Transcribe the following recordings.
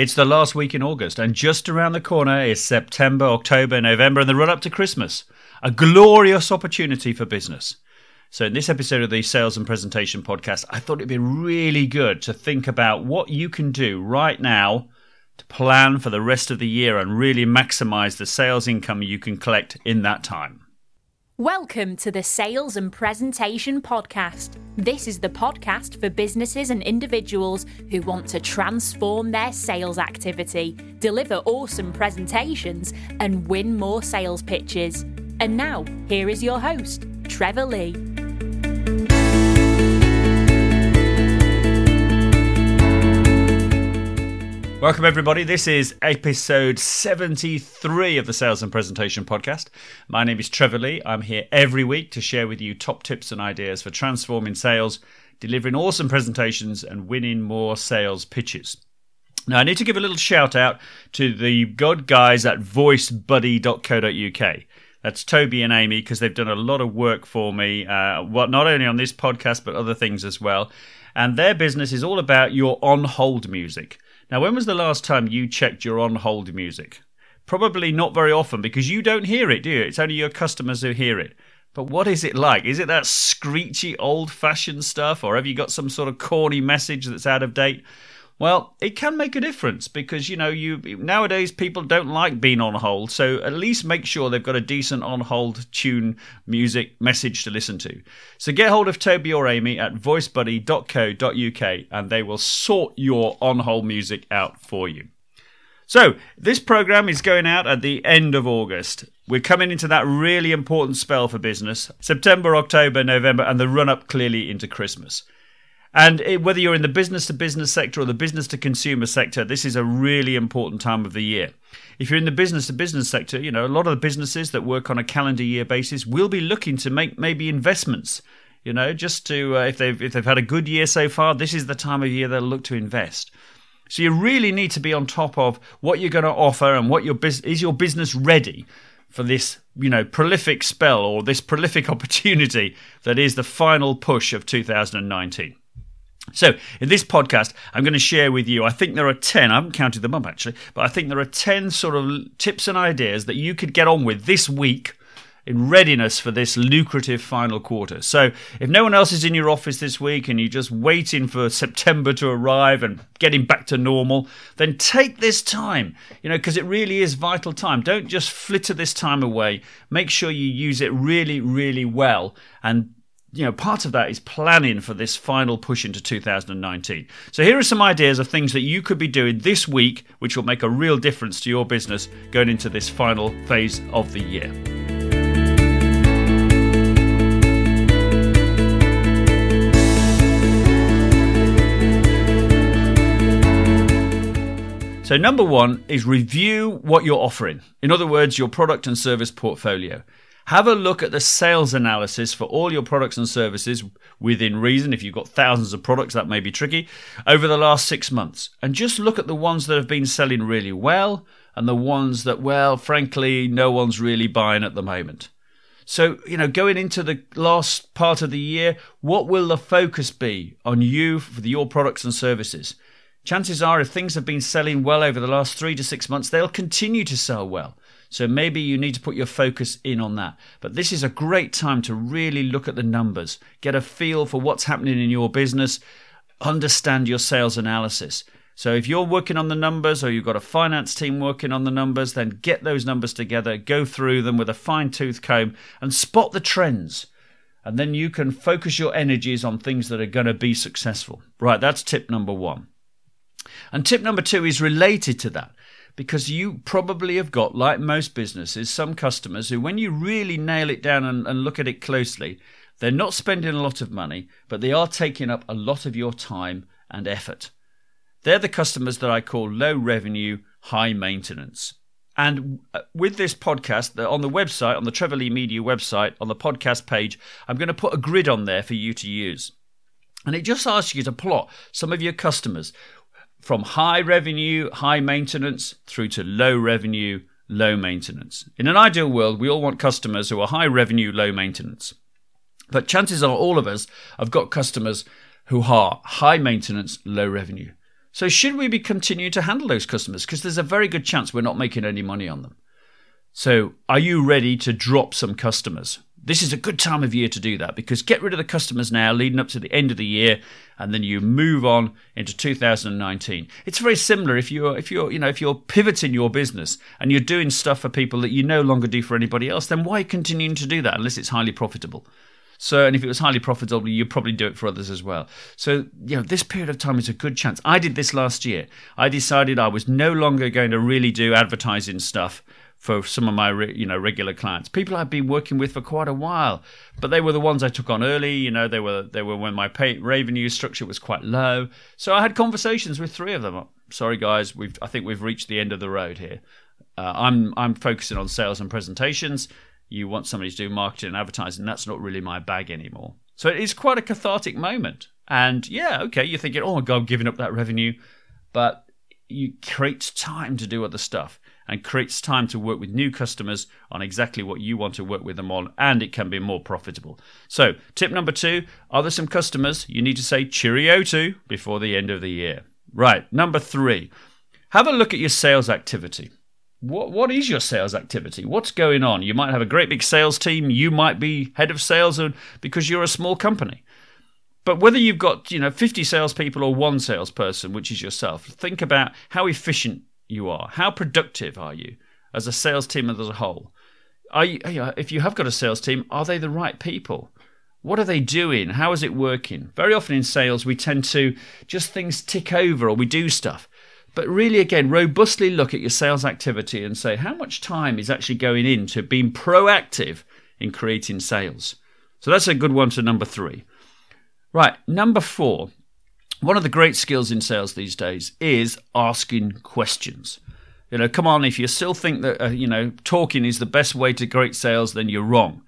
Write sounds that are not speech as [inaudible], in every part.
It's the last week in August, and just around the corner is September, October, November, and the run up to Christmas. A glorious opportunity for business. So, in this episode of the Sales and Presentation Podcast, I thought it'd be really good to think about what you can do right now to plan for the rest of the year and really maximize the sales income you can collect in that time. Welcome to the Sales and Presentation Podcast. This is the podcast for businesses and individuals who want to transform their sales activity, deliver awesome presentations, and win more sales pitches. And now, here is your host, Trevor Lee. Welcome, everybody. This is episode 73 of the Sales and Presentation Podcast. My name is Trevor Lee. I'm here every week to share with you top tips and ideas for transforming sales, delivering awesome presentations, and winning more sales pitches. Now, I need to give a little shout out to the good guys at voicebuddy.co.uk. That's Toby and Amy because they've done a lot of work for me, uh, not only on this podcast, but other things as well. And their business is all about your on hold music. Now, when was the last time you checked your on hold music? Probably not very often because you don't hear it, do you? It's only your customers who hear it. But what is it like? Is it that screechy old fashioned stuff, or have you got some sort of corny message that's out of date? Well, it can make a difference because you know you nowadays people don't like being on hold, so at least make sure they've got a decent on hold tune music message to listen to. So get hold of Toby or Amy at voicebuddy.co.uk and they will sort your on hold music out for you. So, this program is going out at the end of August. We're coming into that really important spell for business September, October, November, and the run up clearly into Christmas. And it, whether you're in the business to business sector or the business to consumer sector, this is a really important time of the year. If you're in the business to business sector, you know, a lot of the businesses that work on a calendar year basis will be looking to make maybe investments. You know, just to uh, if they've if they've had a good year so far, this is the time of year they'll look to invest. So you really need to be on top of what you're going to offer and what your business is your business ready for this, you know, prolific spell or this prolific [laughs] opportunity that is the final push of 2019. So, in this podcast, I'm going to share with you, I think there are 10, I haven't counted them up actually, but I think there are 10 sort of tips and ideas that you could get on with this week in readiness for this lucrative final quarter. So, if no one else is in your office this week and you're just waiting for September to arrive and getting back to normal, then take this time, you know, because it really is vital time. Don't just flitter this time away. Make sure you use it really, really well and you know, part of that is planning for this final push into 2019. So here are some ideas of things that you could be doing this week, which will make a real difference to your business going into this final phase of the year. So, number one is review what you're offering. In other words, your product and service portfolio. Have a look at the sales analysis for all your products and services within reason. If you've got thousands of products, that may be tricky over the last six months. And just look at the ones that have been selling really well and the ones that, well, frankly, no one's really buying at the moment. So, you know, going into the last part of the year, what will the focus be on you for your products and services? Chances are, if things have been selling well over the last three to six months, they'll continue to sell well. So maybe you need to put your focus in on that. But this is a great time to really look at the numbers, get a feel for what's happening in your business, understand your sales analysis. So if you're working on the numbers or you've got a finance team working on the numbers, then get those numbers together, go through them with a fine tooth comb and spot the trends. And then you can focus your energies on things that are going to be successful. Right, that's tip number one. And tip number two is related to that because you probably have got, like most businesses, some customers who, when you really nail it down and, and look at it closely, they're not spending a lot of money, but they are taking up a lot of your time and effort. They're the customers that I call low revenue, high maintenance. And uh, with this podcast, on the website, on the Trevor Lee Media website, on the podcast page, I'm going to put a grid on there for you to use. And it just asks you to plot some of your customers from high revenue, high maintenance through to low revenue, low maintenance. In an ideal world, we all want customers who are high revenue, low maintenance. But chances are all of us have got customers who are high maintenance, low revenue. So, should we be continuing to handle those customers? Because there's a very good chance we're not making any money on them. So, are you ready to drop some customers? This is a good time of year to do that because get rid of the customers now, leading up to the end of the year, and then you move on into 2019. It's very similar if you're if you're you know if you're pivoting your business and you're doing stuff for people that you no longer do for anybody else, then why continuing to do that unless it's highly profitable? So, and if it was highly profitable, you'd probably do it for others as well. So, you know, this period of time is a good chance. I did this last year. I decided I was no longer going to really do advertising stuff for some of my you know regular clients. People i've been working with for quite a while but they were the ones i took on early you know they were they were when my pay, revenue structure was quite low. So i had conversations with three of them. Sorry guys we've i think we've reached the end of the road here. Uh, i'm i'm focusing on sales and presentations. You want somebody to do marketing and advertising. That's not really my bag anymore. So it is quite a cathartic moment. And yeah okay you're thinking oh my god i'm giving up that revenue. But you create time to do other stuff and creates time to work with new customers on exactly what you want to work with them on, and it can be more profitable. So, tip number two are there some customers you need to say cheerio to before the end of the year? Right. Number three, have a look at your sales activity. What, what is your sales activity? What's going on? You might have a great big sales team. You might be head of sales because you're a small company. But whether you've got, you know, 50 salespeople or one salesperson, which is yourself, think about how efficient you are? How productive are you as a sales team as a whole? Are you, if you have got a sales team, are they the right people? What are they doing? How is it working? Very often in sales, we tend to just things tick over or we do stuff. But really, again, robustly look at your sales activity and say how much time is actually going into being proactive in creating sales. So that's a good one to number three. Right, number four one of the great skills in sales these days is asking questions. You know, come on, if you still think that, uh, you know, talking is the best way to great sales, then you're wrong.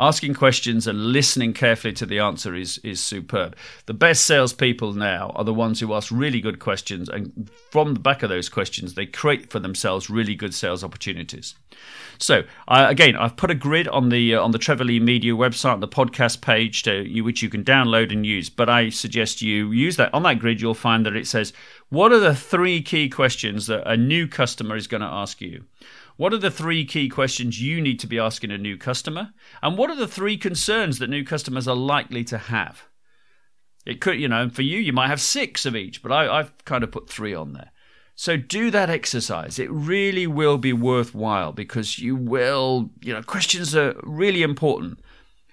Asking questions and listening carefully to the answer is, is superb. The best salespeople now are the ones who ask really good questions, and from the back of those questions, they create for themselves really good sales opportunities. So uh, again, I've put a grid on the uh, on the Trevor Lee Media website, on the podcast page, to, which you can download and use. But I suggest you use that. On that grid, you'll find that it says, "What are the three key questions that a new customer is going to ask you?" What are the three key questions you need to be asking a new customer? And what are the three concerns that new customers are likely to have? It could, you know, for you, you might have six of each, but I, have kind of put three on there. So do that exercise. It really will be worthwhile because you will, you know, questions are really important.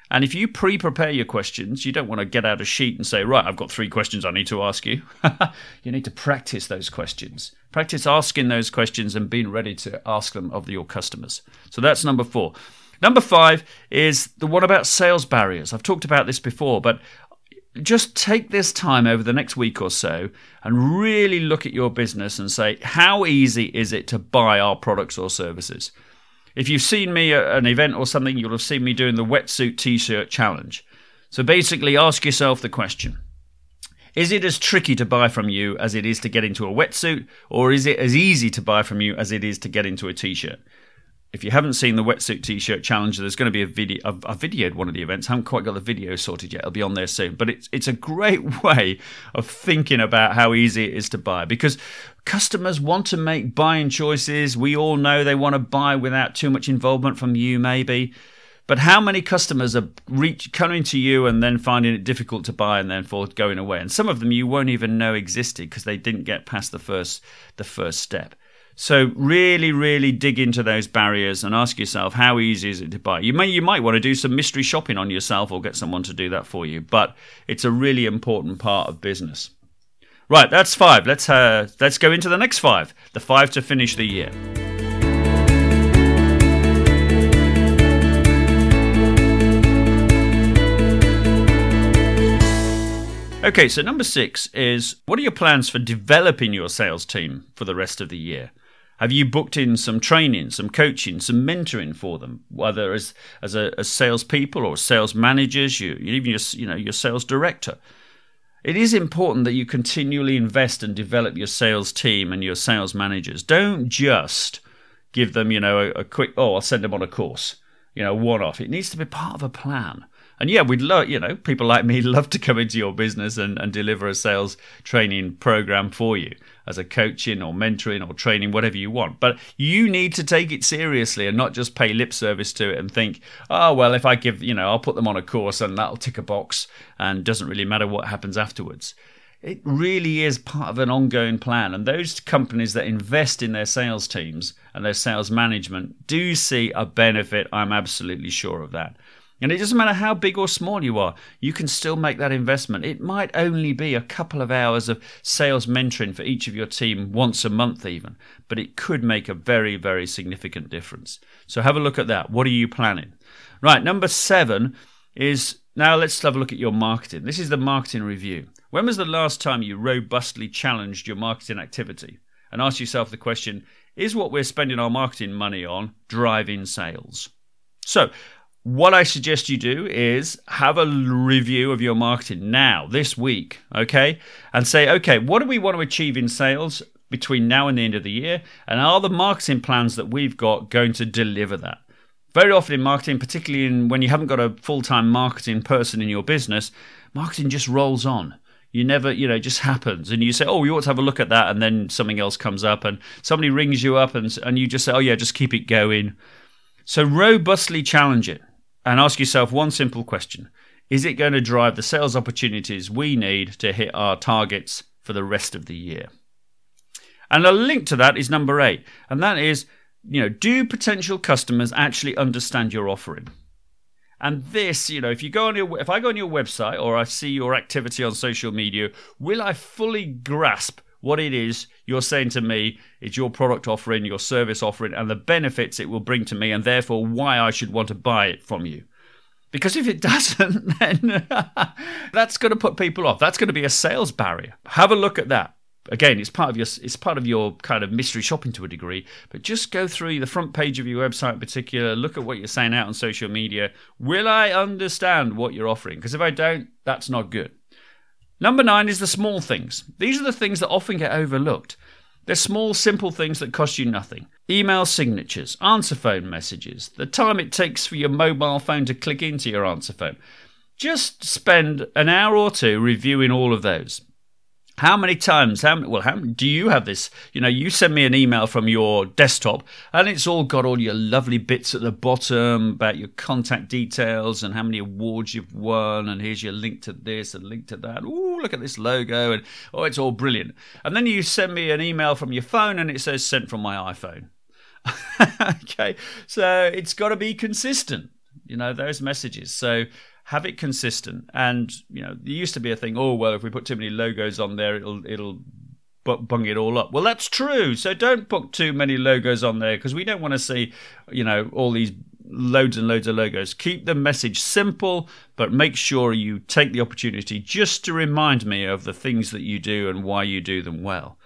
And if you pre prepare your questions, you don't want to get out a sheet and say, right, I've got three questions I need to ask you. [laughs] you need to practice those questions. Practice asking those questions and being ready to ask them of your customers. So that's number four. Number five is the one about sales barriers. I've talked about this before, but just take this time over the next week or so and really look at your business and say, how easy is it to buy our products or services? If you've seen me at an event or something, you'll have seen me doing the wetsuit t shirt challenge. So basically, ask yourself the question Is it as tricky to buy from you as it is to get into a wetsuit, or is it as easy to buy from you as it is to get into a t shirt? If you haven't seen the wetsuit t-shirt challenge, there's going to be a video. I've, I've videoed one of the events. I haven't quite got the video sorted yet. It'll be on there soon. But it's it's a great [laughs] way of thinking about how easy it is to buy because customers want to make buying choices. We all know they want to buy without too much involvement from you, maybe. But how many customers are reach, coming to you and then finding it difficult to buy and then for going away? And some of them you won't even know existed because they didn't get past the first the first step. So really, really dig into those barriers and ask yourself how easy is it to buy. You may you might want to do some mystery shopping on yourself or get someone to do that for you, but it's a really important part of business. Right, that's five. Let's uh, let's go into the next five. The five to finish the year. Okay, so number six is what are your plans for developing your sales team for the rest of the year? Have you booked in some training, some coaching, some mentoring for them, whether as as a as salespeople or sales managers, you even your you know your sales director? It is important that you continually invest and develop your sales team and your sales managers. Don't just give them, you know, a, a quick oh, I'll send them on a course, you know, one off. It needs to be part of a plan. And yeah, we'd love, you know, people like me [laughs] love to come into your business and, and deliver a sales training program for you as a coaching or mentoring or training, whatever you want. But you need to take it seriously and not just pay lip service to it and think, oh, well, if I give, you know, I'll put them on a course and that'll tick a box and doesn't really matter what happens afterwards. It really is part of an ongoing plan. And those companies that invest in their sales teams and their sales management do see a benefit. I'm absolutely sure of that. And it doesn't matter how big or small you are, you can still make that investment. It might only be a couple of hours of sales mentoring for each of your team once a month, even, but it could make a very, very significant difference. So have a look at that. What are you planning? Right, number seven is now let's have a look at your marketing. This is the marketing review. When was the last time you robustly challenged your marketing activity and asked yourself the question is what we're spending our marketing money on driving sales? So, what I suggest you do is have a review of your marketing now, this week, okay? And say, okay, what do we want to achieve in sales between now and the end of the year? And are the marketing plans that we've got going to deliver that? Very often in marketing, particularly in, when you haven't got a full time marketing person in your business, marketing just rolls on. You never, you know, it just happens. And you say, oh, we ought to have a look at that. And then something else comes up and somebody rings you up and, and you just say, oh, yeah, just keep it going. So robustly challenge it and ask yourself one simple question Is it going to drive the sales opportunities we need to hit our targets for the rest of the year? And a link to that is number eight, and that is, you know, do potential customers actually understand your offering? And this, you know, if you go on your, if I go on your website or I see your activity on social media, will I fully grasp what it is you're saying to me it's your product offering, your service offering, and the benefits it will bring to me, and therefore why I should want to buy it from you. Because if it [laughs] doesn't, then [laughs] that's going to put people off. That's going to be a sales barrier. Have a look at that. Again, it's part of your it's part of your kind of mystery shopping to a degree. But just go through the front page of your website in particular. Look at what you're saying out on social media. Will I understand what you're offering? Because if I don't, that's not good. Number nine is the small things. These are the things that often get overlooked. They're small, simple things that cost you nothing. Email signatures, answer phone messages, the time it takes for your mobile phone to click into your answer phone. Just spend an hour or two reviewing all of those. How many times? How well? How do you have this? You know, you send me an email from your desktop, and it's all got all your lovely bits at the bottom about your contact details and how many awards you've won, and here's your link to this and link to that. Oh, look at this logo, and oh, it's all brilliant. And then you send me an email from your phone, and it says sent from my iPhone. [laughs] okay, so it's got to be consistent. You know those messages. So have it consistent. And you know, there used to be a thing. Oh well, if we put too many logos on there, it'll it'll bung it all up. Well, that's true. So don't put too many logos on there because we don't want to see, you know, all these loads and loads of logos. Keep the message simple, but make sure you take the opportunity just to remind me of the things that you do and why you do them well.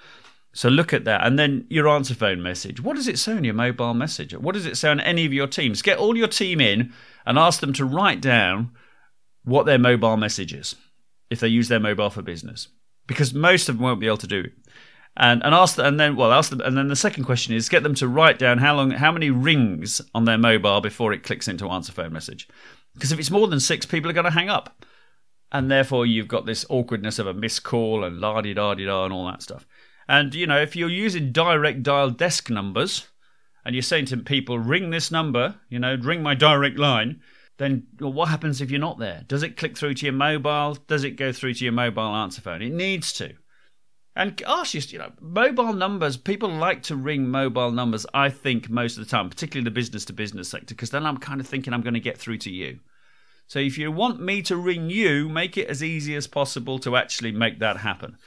So look at that. And then your answer phone message. What does it say on your mobile message? What does it say on any of your teams? Get all your team in and ask them to write down what their mobile message is if they use their mobile for business, because most of them won't be able to do it. And and ask them, and then well ask them, and then the second question is get them to write down how long, how many rings on their mobile before it clicks into answer phone message, because if it's more than six, people are going to hang up, and therefore you've got this awkwardness of a missed call and la di da di da and all that stuff. And you know if you're using direct dial desk numbers, and you're saying to people ring this number, you know ring my direct line then well, what happens if you're not there? Does it click through to your mobile? Does it go through to your mobile answer phone? It needs to. And gosh, you know, mobile numbers, people like to ring mobile numbers, I think, most of the time, particularly the business to business sector, because then I'm kind of thinking I'm going to get through to you. So if you want me to ring you, make it as easy as possible to actually make that happen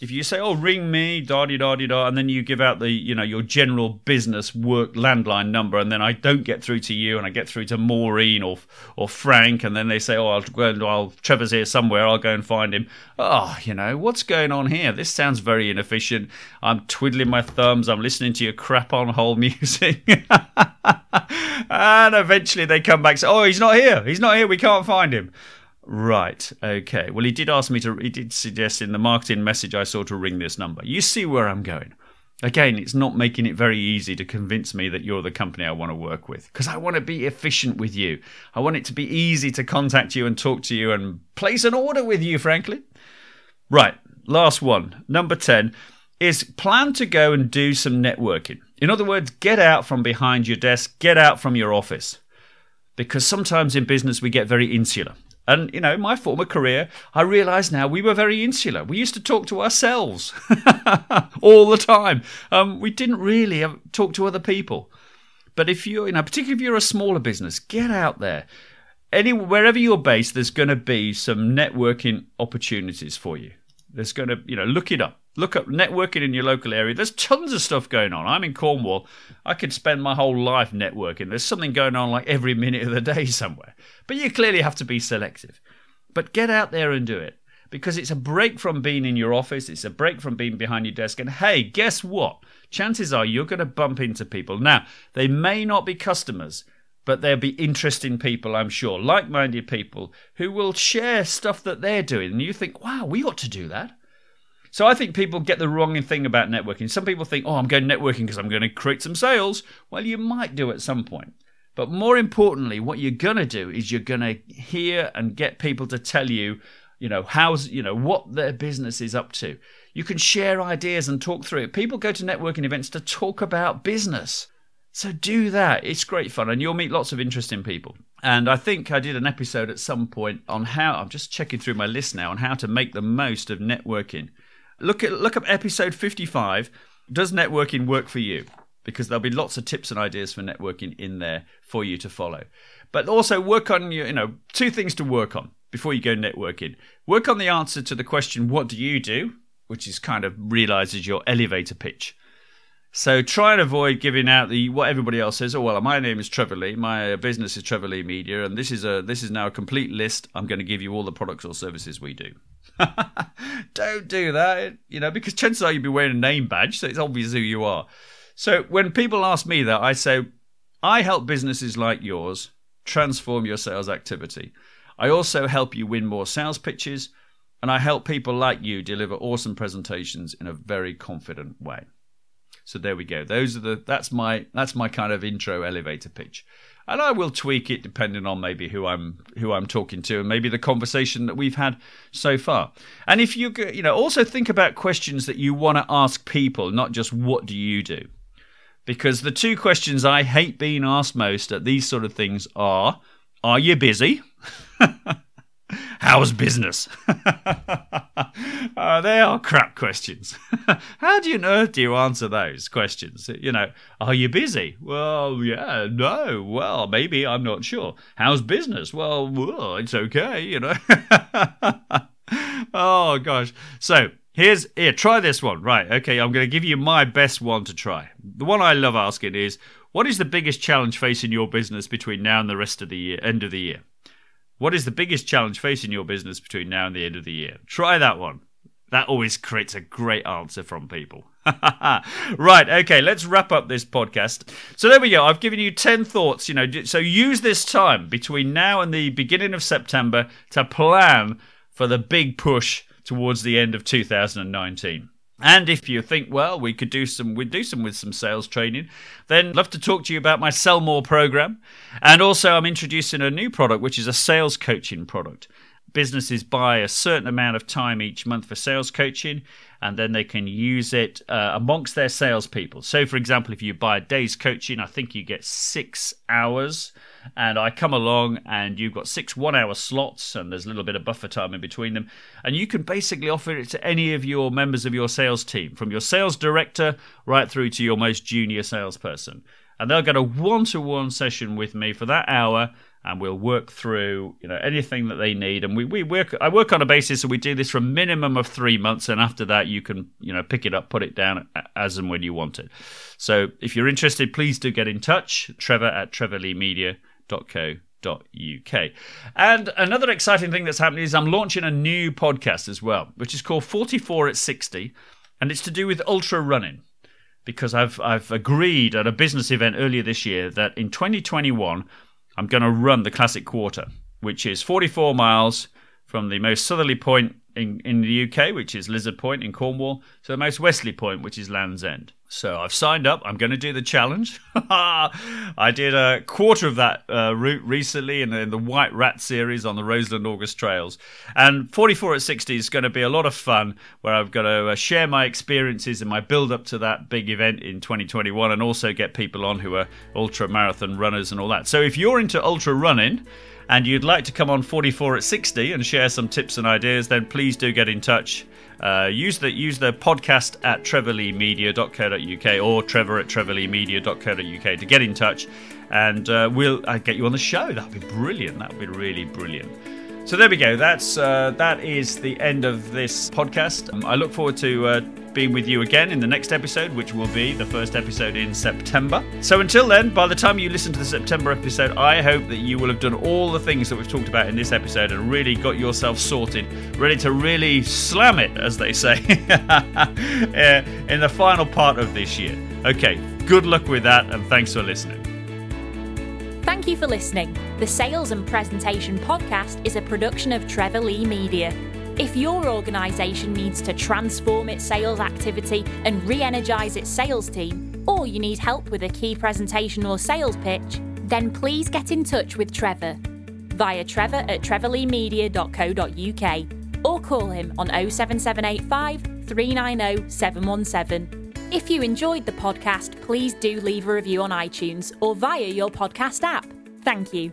if you say, "Oh, ring me," da di da di da, and then you give out the you know your general business work landline number, and then I don't get through to you, and I get through to Maureen or or Frank, and then they say, "Oh, I'll go and I'll Trevor's here somewhere. I'll go and find him." Oh, you know what's going on here? This sounds very inefficient. I'm twiddling my thumbs. I'm listening to your crap on hole [laughs] music, and eventually they come back. and say, "Oh, he's not here. He's not here. We can't find him." Right. Okay. Well, he did ask me to. He did suggest in the marketing message I saw to ring this number. You see where I'm going. Again, it's not making it very easy to convince me that you're the company I want to work with because I want to be efficient with you. I want it to be easy to contact you and talk to you and place an order with you, frankly. Right, last one. Number 10 is plan to go and do some networking. In other words, get out from behind your desk, get out from your office. Because sometimes in business we get very insular. And, you know, my former career, I realize now we were very insular. We used to talk to ourselves [laughs] all the time. Um, we didn't really talk to other people. But if you're, you know, particularly if you're a smaller business, get out there. Any, wherever you're based, there's going to be some networking opportunities for you. There's going to, you know, look it up. Look up networking in your local area. There's tons of stuff going on. I'm in Cornwall. I could spend my whole life networking. There's something going on like every minute of the day somewhere. But you clearly have to be selective. But get out there and do it because it's a break from being in your office. It's a break from being behind your desk. And hey, guess what? Chances are you're going to bump into people. Now, they may not be customers, but they'll be interesting people, I'm sure, like minded people who will share stuff that they're doing. And you think, wow, we ought to do that. So I think people get the wrong thing about networking. Some people think, oh, I'm going networking because I'm going to create some sales. Well, you might do at some point. But more importantly, what you're going to do is you're going to hear and get people to tell you, you know, how's, you know, what their business is up to. You can share ideas and talk through it. People go to networking events to talk about business. So do that. It's great fun and you'll meet lots of interesting people. And I think I did an episode at some point on how I'm just checking through my list now on how to make the most of networking. Look at look up episode 55. Does networking work for you? Because there'll be lots of tips and ideas for networking in there for you to follow. But also work on your, you know, two things to work on before you go networking. Work on the answer to the question, what do you do? Which is kind of realizes your elevator pitch. So try and avoid giving out the what everybody else says. Oh well, my name is Trevor Lee. My uh, business is Trevor Lee Media, and this is a this is now a complete list. I'm going to give you all the products or services we do. [laughs] Don't do that, you know, because chances are you'd be wearing a name badge, so it's obvious who you are. So when people ask me that, I say, I help businesses like yours transform your sales activity. I also help you win more sales pitches, and I help people like you deliver awesome presentations in a very confident way. So there we go. Those are the that's my that's my kind of intro elevator pitch and I will tweak it depending on maybe who I'm who I'm talking to and maybe the conversation that we've had so far. And if you you know also think about questions that you want to ask people, not just what do you do, because the two questions I hate being asked most at these sort of things are: Are you busy? [laughs] [laughs] How's business? [laughs] uh, they are crap questions. [laughs] How do you know do you answer those questions? You know, are you busy? Well, yeah, no. Well, maybe I'm not sure. How's business? Well, well it's okay. You know. oh gosh. So here's here. Try this one. Right. Okay. I'm going to give you my best one to try. The one I love asking is, what is the biggest challenge facing your business between now and the rest of the year, end of the year? What is the biggest challenge facing your business between now and the end of the year? Try that one. That always creates a great answer from people. [laughs] right, okay, let's wrap up this podcast. So there we go. I've given you 10 thoughts, you know, so use this time between now and the beginning of September to plan for the big push towards the end of 2019. And if you think, well, we could do some, we'd do some with some sales training, then I'd love to talk to you about my Sell More program. And also, I'm introducing a new product, which is a sales coaching product. Businesses buy a certain amount of time each month for sales coaching, and then they can use it uh, amongst their salespeople. So, for example, if you buy a day's coaching, I think you get six hours and I come along and you've got six one hour slots and there's a little bit of buffer time in between them. And you can basically offer it to any of your members of your sales team, from your sales director right through to your most junior salesperson. And they'll get a one to one session with me for that hour and we'll work through you know anything that they need and we, we work i work on a basis and we do this for a minimum of three months and after that you can you know pick it up put it down as and when you want it so if you're interested please do get in touch trevor at trevorleemedia.com www.uk. And another exciting thing that's happening is I'm launching a new podcast as well, which is called 44 at 60, and it's to do with ultra running. Because I've I've agreed at a business event earlier this year that in 2021 I'm going to run the classic quarter, which is 44 miles from the most southerly point in, in the UK, which is Lizard Point in Cornwall, to the most westerly point, which is Land's End. So I've signed up. I'm going to do the challenge. [laughs] I did a quarter of that uh, route recently in the, in the, White Rat series on the Roseland August Trails. And 44 at 60 is going to be a lot of fun where I've got to uh, share my experiences and my build up to that big event in 2021 and also get people on who are ultra marathon runners and all that. So if you're into ultra running, and you'd like to come on 44 at 60 and share some tips and ideas, then please do get in touch. Uh, use the use the podcast at trevorleemedia.co.uk or trevor at trevorleemedia.co.uk to get in touch, and uh, we'll uh, get you on the show. That'd be brilliant. That'd be really brilliant. So there we go. That's uh, that is the end of this podcast. Um, I look forward to uh, being with you again in the next episode, which will be the first episode in September. So until then, by the time you listen to the September episode, I hope that you will have done all the things that we've talked about in this episode and really got yourself sorted, ready to really slam it, as they say, [laughs] in the final part of this year. Okay, good luck with that, and thanks for listening. Thank you for listening. The Sales and Presentation Podcast is a production of Trevor Lee Media. If your organisation needs to transform its sales activity and re energise its sales team, or you need help with a key presentation or sales pitch, then please get in touch with Trevor via trevor at trevorleemedia.co.uk or call him on 07785 390 717. If you enjoyed the podcast, please do leave a review on iTunes or via your podcast app. Thank you.